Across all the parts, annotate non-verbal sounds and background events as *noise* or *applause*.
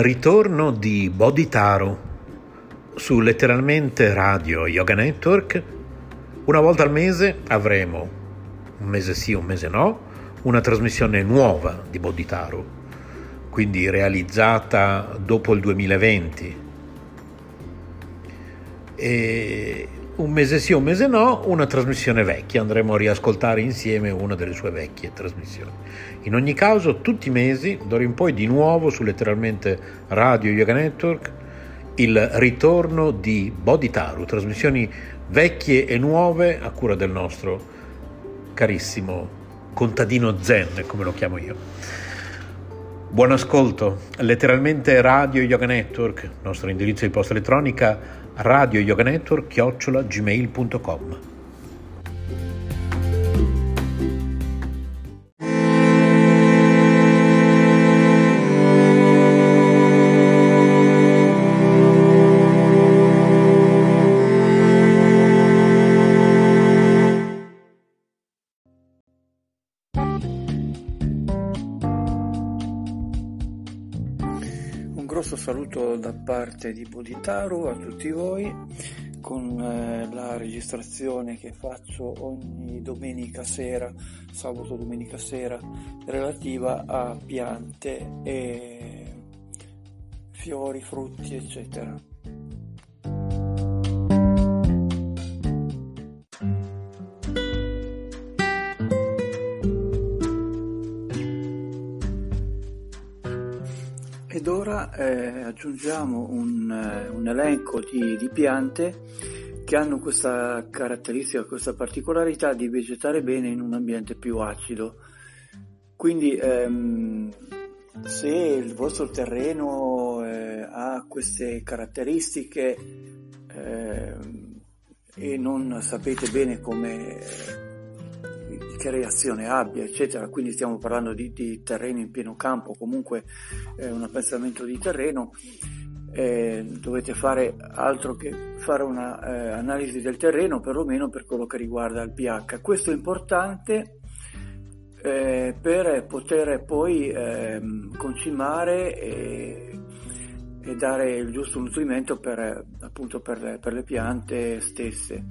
Ritorno di Bodhitaro su letteralmente Radio Yoga Network. Una volta al mese avremo, un mese sì, un mese no, una trasmissione nuova di Bodhitaro, quindi realizzata dopo il 2020. E un mese sì, un mese no, una trasmissione vecchia, andremo a riascoltare insieme una delle sue vecchie trasmissioni. In ogni caso, tutti i mesi, d'ora in poi di nuovo su letteralmente Radio Yoga Network, il ritorno di Bodhitaru, trasmissioni vecchie e nuove a cura del nostro carissimo contadino Zen, come lo chiamo io. Buon ascolto, letteralmente Radio Yoga Network, nostro indirizzo di posta elettronica radio da parte di Bodhitaru a tutti voi con eh, la registrazione che faccio ogni domenica sera, sabato domenica sera, relativa a piante e fiori, frutti, eccetera. Eh, aggiungiamo un, eh, un elenco di, di, piante che hanno questa caratteristica, questa particolarità di vegetare bene in un ambiente più acido. Quindi ehm, se il vostro terreno eh, ha queste caratteristiche eh, e non sapete bene come che reazione abbia, eccetera. Quindi stiamo parlando di, di terreno in pieno campo, comunque eh, un appezzamento di terreno. Eh, dovete fare altro che fare un'analisi eh, del terreno, perlomeno per quello che riguarda il pH. Questo è importante eh, per poter poi ehm, concimare e, e, dare il giusto nutrimento per, appunto per, per le piante stesse.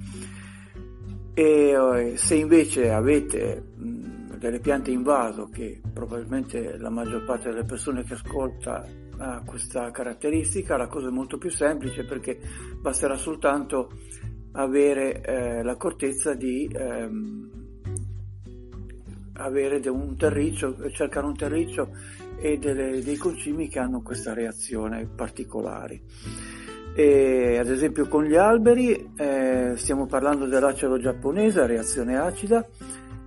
E eh, se invece avete delle piante in vaso, che probabilmente la maggior parte delle persone che ascolta ha questa caratteristica, la cosa è molto più semplice perché basterà soltanto avere eh, l'accortezza di ehm, avere un terriccio, cercare un terriccio e delle, dei concimi che hanno questa reazione particolare. E, ad esempio con gli alberi eh, stiamo parlando dell'acero giapponese, reazione acida,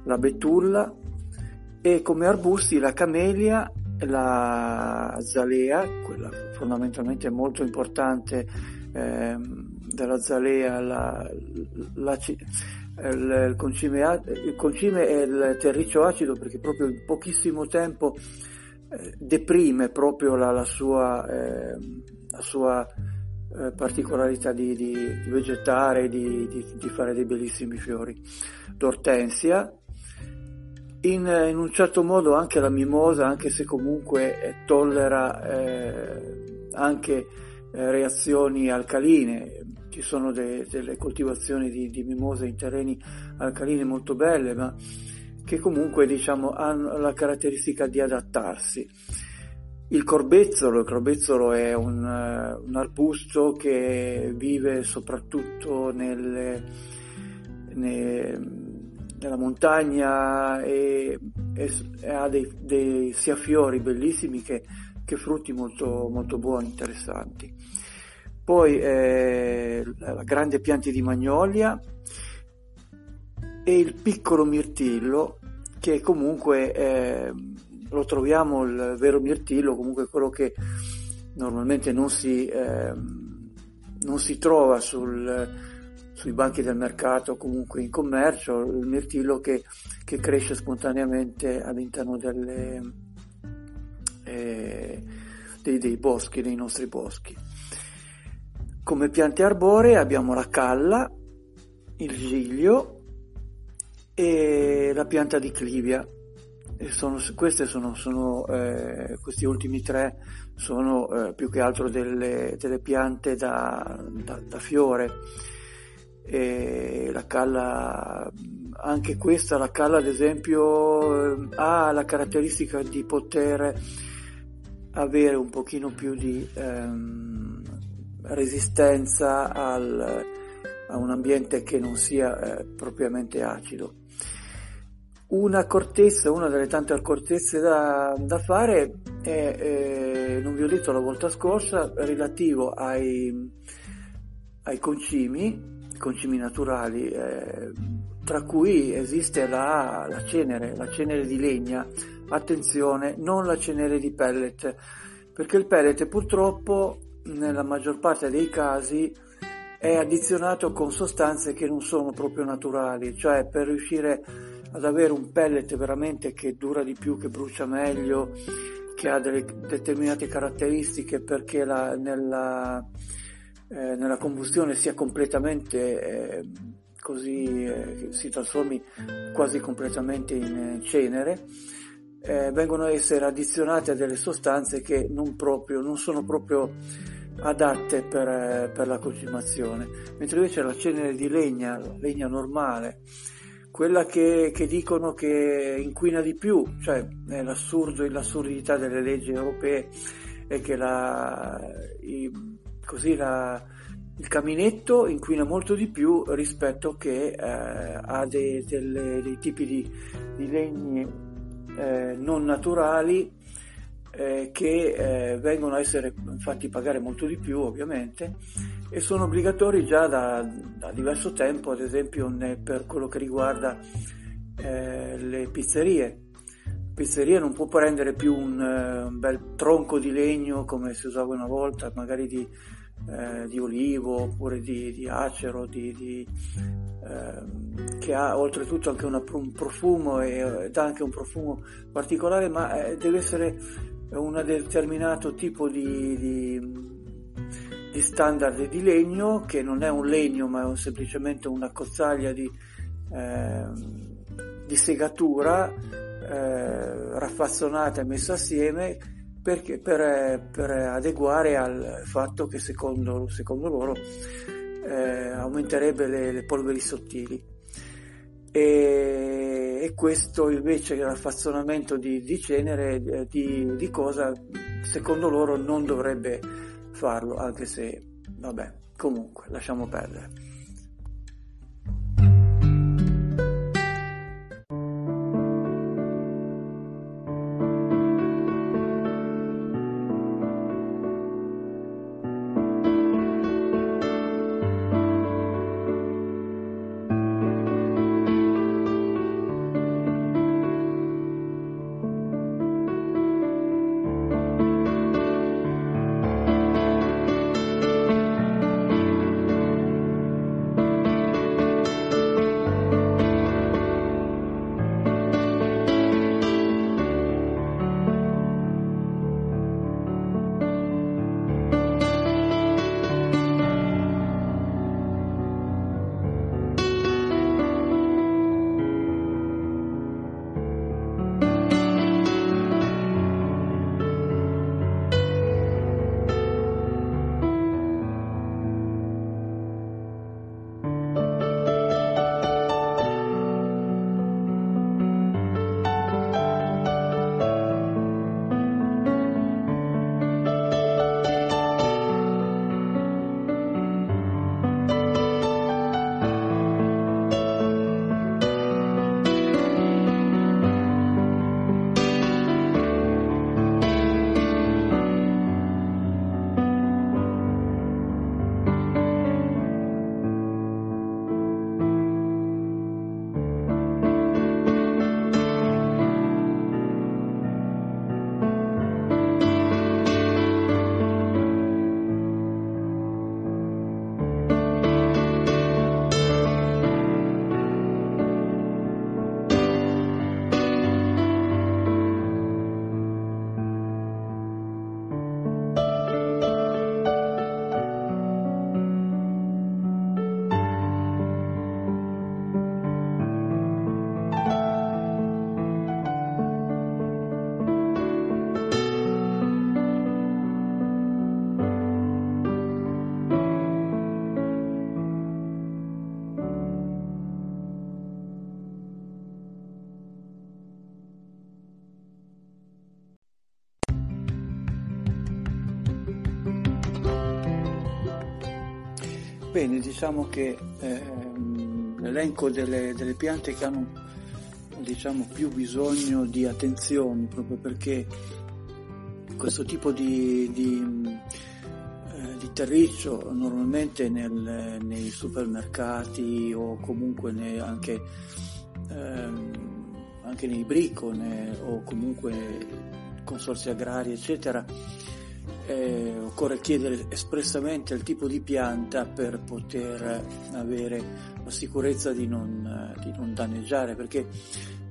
la betulla e come arbusti la camelia, la zalea, quella fondamentalmente molto importante eh, della zalea, la, la, il, concime, il concime è il terriccio acido perché proprio in pochissimo tempo eh, deprime proprio la, la sua, eh, la sua eh, particolarità di, di, di vegetare, di, di, fare dei bellissimi fiori. L'ortensia, in, in, un certo modo anche la mimosa, anche se comunque eh, tollera eh, anche eh, reazioni alcaline, ci sono de, delle coltivazioni di, di mimosa in terreni alcalini molto belle, ma che comunque diciamo, hanno la caratteristica di adattarsi. Il corbezzolo, il corbezzolo è un, un arbusto che vive soprattutto nelle, ne, nella montagna e, e, e ha dei, dei, sia fiori bellissimi che, che frutti molto, molto buoni, interessanti. Poi eh, la grande pianta di magnolia e il piccolo mirtillo che comunque eh, lo troviamo il vero mirtillo, comunque quello che normalmente non si, eh, non si trova sul, sui banchi del mercato, comunque in commercio, il mirtillo che, che cresce spontaneamente all'interno delle, eh, dei, dei boschi, dei nostri boschi. Come piante arboree abbiamo la calla, il giglio e la pianta di clivia. Sono, sono, sono, eh, questi ultimi tre sono eh, più che altro delle, delle piante da, da, da fiore. E la calla, anche questa, la calla ad esempio, eh, ha la caratteristica di poter avere un pochino più di ehm, resistenza al, a un ambiente che non sia eh, propriamente acido. Un'accortezza, una delle tante accortezze da, da fare è, eh, non vi ho detto la volta scorsa, relativo ai, ai concimi, concimi naturali, eh, tra cui esiste la, la cenere, la cenere di legna, attenzione, non la cenere di pellet, perché il pellet purtroppo nella maggior parte dei casi è addizionato con sostanze che non sono proprio naturali, cioè per riuscire ad avere un pellet veramente che dura di più, che brucia meglio, che ha delle determinate caratteristiche perché la, nella, eh, nella, combustione sia completamente eh, così, eh, si trasformi quasi completamente in cenere, eh, vengono a essere addizionate a delle sostanze che non, proprio, non sono proprio adatte per, eh, per, la concimazione, mentre invece la cenere di legna, legna normale, quella che, che dicono che inquina di più, cioè è l'assurdo e l'assurdità delle leggi europee è che la, i, così la, il caminetto inquina molto di più rispetto che eh, a dei, delle, dei tipi di, di legni eh, non naturali eh, che eh, vengono a essere fatti pagare molto di più ovviamente e sono obbligatori già da, da diverso tempo, ad esempio ne, per quello che riguarda eh, le pizzerie. La pizzeria non può prendere più un, eh, un, bel tronco di legno come si usava una volta, magari di, eh, di olivo oppure di, di acero, di, ehm, che ha oltretutto anche una, un profumo e dà anche un profumo particolare, ma eh, deve essere un determinato tipo di, di, standard di legno che non è un legno ma è un, semplicemente una cozzaglia di, eh, di segatura eh, raffazzonata e messa assieme perché, per, per, adeguare al fatto che secondo, secondo loro eh, aumenterebbe le, le polveri sottili. E, e questo invece il raffazzonamento di, di cenere eh, di, di, cosa secondo loro non dovrebbe farlo anche se vabbè comunque lasciamo perdere bene, diciamo che ehm, l'elenco delle, delle, piante che hanno diciamo, più bisogno di attenzione proprio perché questo tipo di, di, eh, di terriccio normalmente nel, nei supermercati o comunque ne, anche, ehm, anche, nei bricone o comunque consorsi agrari eccetera eh, occorre chiedere espressamente il tipo di pianta per poter avere la sicurezza di non, di non danneggiare, perché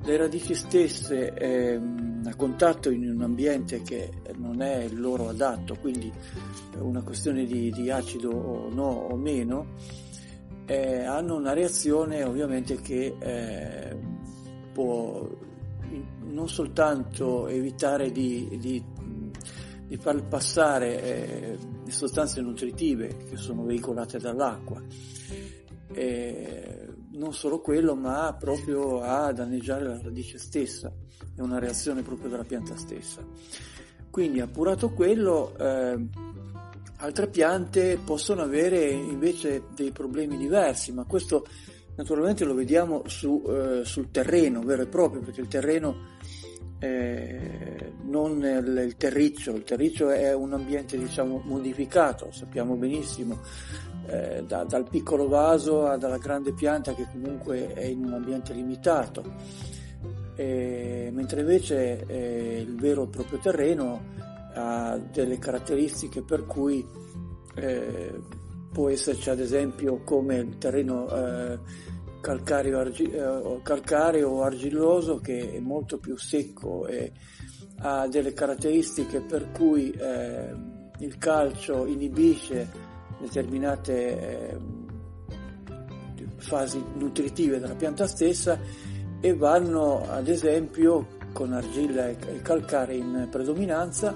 le radici stesse eh, a contatto in un ambiente che non è il loro adatto, quindi una questione di, di acido o no o meno, eh, hanno una reazione ovviamente che eh, può non soltanto evitare di, di di far passare eh, le sostanze nutritive che sono veicolate dall'acqua. E non solo quello, ma proprio a danneggiare la radice stessa, è una reazione proprio della pianta stessa. Quindi appurato quello, eh, altre piante possono avere invece dei problemi diversi, ma questo naturalmente lo vediamo su, eh, sul terreno vero e proprio, perché il terreno eh, non il, il, terriccio, il terriccio è un ambiente diciamo modificato, sappiamo benissimo, eh, da, dal piccolo vaso alla grande pianta che comunque è in un ambiente limitato, eh, mentre invece eh, il vero e proprio terreno ha delle caratteristiche per cui eh, può esserci ad esempio come il terreno eh, calcareo, argi- eh, calcareo argilloso che è molto più secco e ha delle caratteristiche per cui eh, il calcio inibisce determinate eh, fasi nutritive della pianta stessa e vanno ad esempio con argilla e calcare in predominanza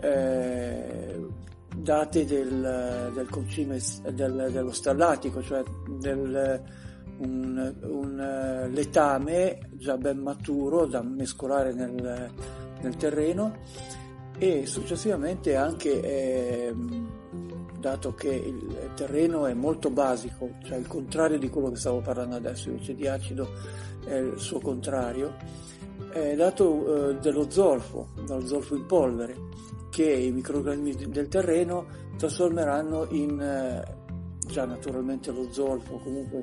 eh, date del, del concime del, dello stallatico, cioè del un, un eh, letame già ben maturo da mescolare nel, nel terreno e successivamente anche eh, dato che il terreno è molto basico, cioè il contrario di quello che stavo parlando adesso, invece di acido è il suo contrario, è dato eh, dello zolfo, dallo zolfo in polvere, che i microrganismi del terreno trasformeranno in eh, già naturalmente lo zolfo, comunque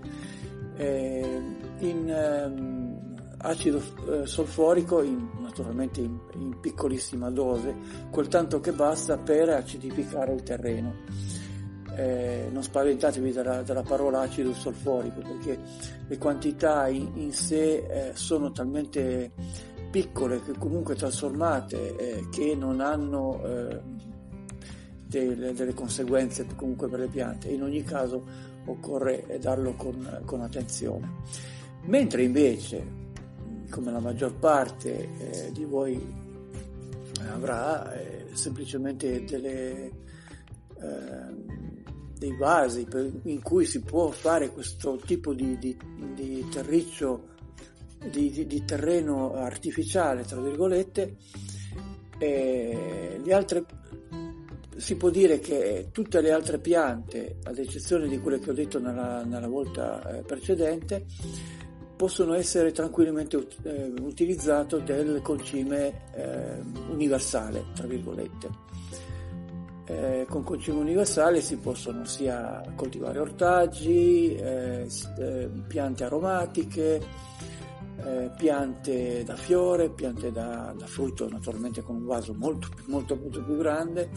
eh, in ehm, acido eh, solforico in, naturalmente in, in, piccolissima dose, quel tanto che basta per acidificare il terreno. Eh, non spaventatevi dalla, dalla, parola acido solforico perché le quantità in, in sé eh, sono talmente piccole che comunque trasformate eh, che non hanno eh, delle, delle conseguenze comunque per le piante. In ogni caso occorre darlo con, con attenzione. Mentre invece, come la maggior parte eh, di voi avrà eh, semplicemente delle, eh, dei vasi per, in cui si può fare questo tipo di, di, di terriccio, di, di, terreno artificiale, tra virgolette, le altre si può dire che tutte le altre piante, ad eccezione di quelle che ho detto nella, nella volta eh, precedente, possono essere tranquillamente eh, utilizzato del concime eh, universale, tra virgolette. Eh, con concime universale si possono sia coltivare ortaggi, eh, eh, piante aromatiche, piante da fiore, piante da, da, frutto, naturalmente con un vaso molto, molto, molto più grande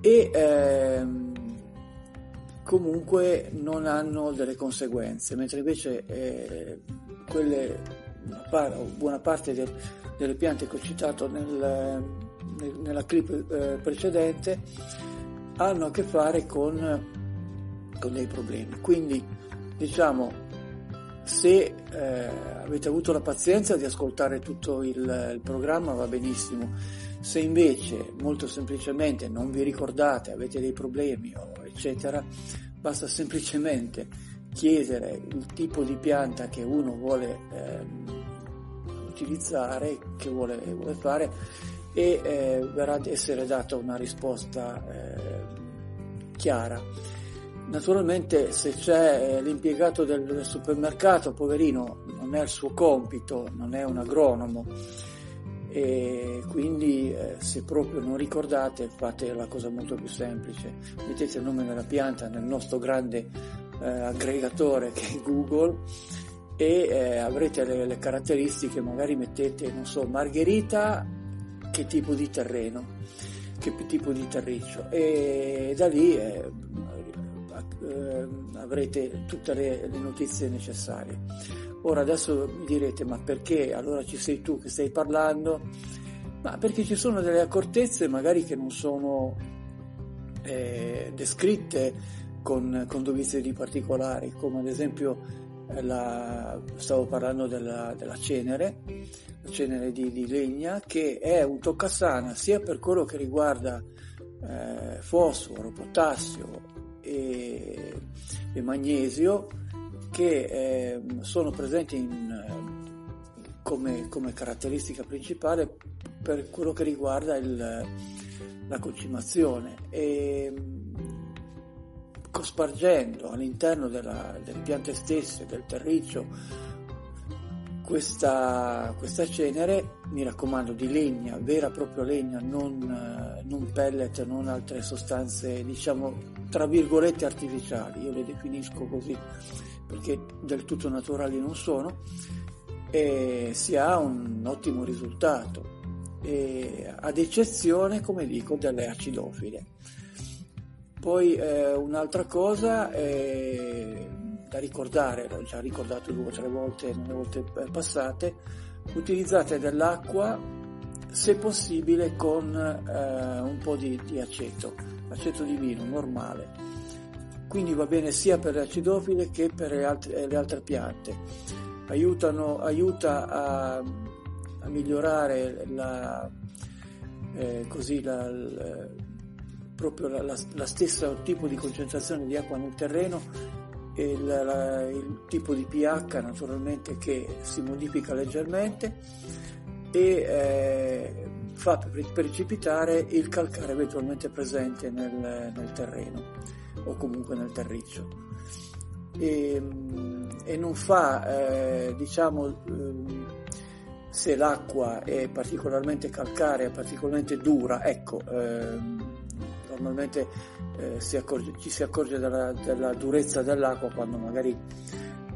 e ehm, comunque non hanno delle conseguenze, mentre invece eh, quelle, buona parte del, delle piante che ho citato nel, nel, nella clip eh, precedente hanno a che fare con, con dei problemi. Quindi diciamo se eh, avete avuto la pazienza di ascoltare tutto il, il programma va benissimo se invece molto semplicemente non vi ricordate, avete dei problemi eccetera, basta semplicemente chiedere il tipo di pianta che uno vuole eh, utilizzare, che vuole, vuole, fare e eh, verrà ad essere data una risposta eh, chiara. Naturalmente se c'è eh, l'impiegato del, del supermercato, poverino, non è il suo compito, non è un agronomo e quindi eh, se proprio non ricordate fate la cosa molto più semplice, mettete il nome della pianta nel nostro grande eh, aggregatore che è Google e eh, avrete le, le, caratteristiche, magari mettete, non so, margherita, che tipo di terreno, che tipo di terriccio e da lì eh, eh, avrete tutte le, le notizie necessarie. Ora adesso mi direte ma perché allora ci sei tu che stai parlando? Ma perché ci sono delle accortezze magari che non sono eh, descritte con, con dovizia di particolari, come ad esempio eh, la, stavo parlando della, della, cenere, la cenere di, di, legna, che è un toccasana sia per quello che riguarda eh, fosforo, potassio e, e magnesio, che eh, sono presenti in, eh, come, come, caratteristica principale per quello che riguarda il, la concimazione. E, cospargendo all'interno della, delle piante stesse, del terriccio, questa, questa, cenere, mi raccomando, di legna, vera e propria legna, non, non pellet, non altre sostanze, diciamo, tra virgolette artificiali, io le definisco così perché del tutto naturali non sono, e si ha un ottimo risultato, ad eccezione, come dico, delle acidofile. Poi eh, un'altra cosa eh, da ricordare, l'ho già ricordato due o tre volte nelle volte passate, utilizzate dell'acqua se possibile con eh, un po' di, di, aceto, aceto di vino normale. Quindi va bene sia per le acidofile che per le altre, le altre piante. Aiutano, aiuta a, a migliorare la, eh, così la, la proprio la, la, la stessa tipo di concentrazione di acqua nel terreno il, la, il tipo di pH naturalmente che si modifica leggermente e eh, fa precipitare il calcare eventualmente presente nel, nel terreno o comunque nel terriccio. E, e non fa eh, diciamo eh, se l'acqua è particolarmente calcarea, particolarmente dura, ecco, ehm, normalmente eh, si accorge, ci si accorge della, della, durezza dell'acqua quando magari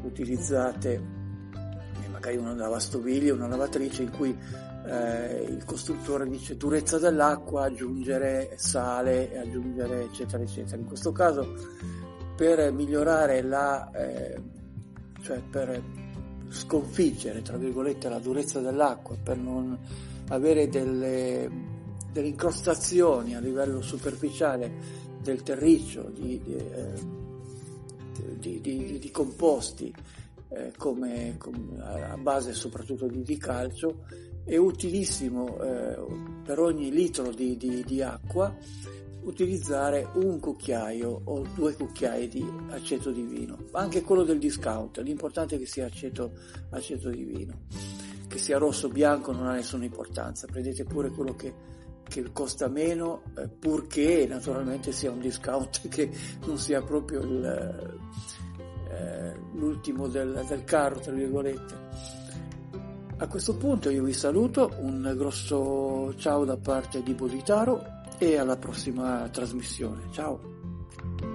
utilizzate eh, magari una lavastoviglie, una lavatrice in cui eh, il costruttore dice durezza dell'acqua, aggiungere sale, aggiungere eccetera eccetera. In questo caso per migliorare la, eh, cioè per sconfiggere tra virgolette la durezza dell'acqua, per non avere delle delle incrostazioni a livello superficiale del terriccio di, di, eh, di, di composti eh, come, come, a base soprattutto di, calcio è utilissimo eh, per ogni litro di, acqua utilizzare un cucchiaio o due cucchiai di aceto di vino, anche quello del discount, l'importante è che sia aceto, aceto di vino, che sia rosso o bianco non ha nessuna importanza, prendete pure quello che che costa meno eh, purché naturalmente sia un discount *laughs* che non sia proprio il, eh, l'ultimo del, del carro tra virgolette a questo punto io vi saluto un grosso ciao da parte di Boditaro e alla prossima trasmissione. Ciao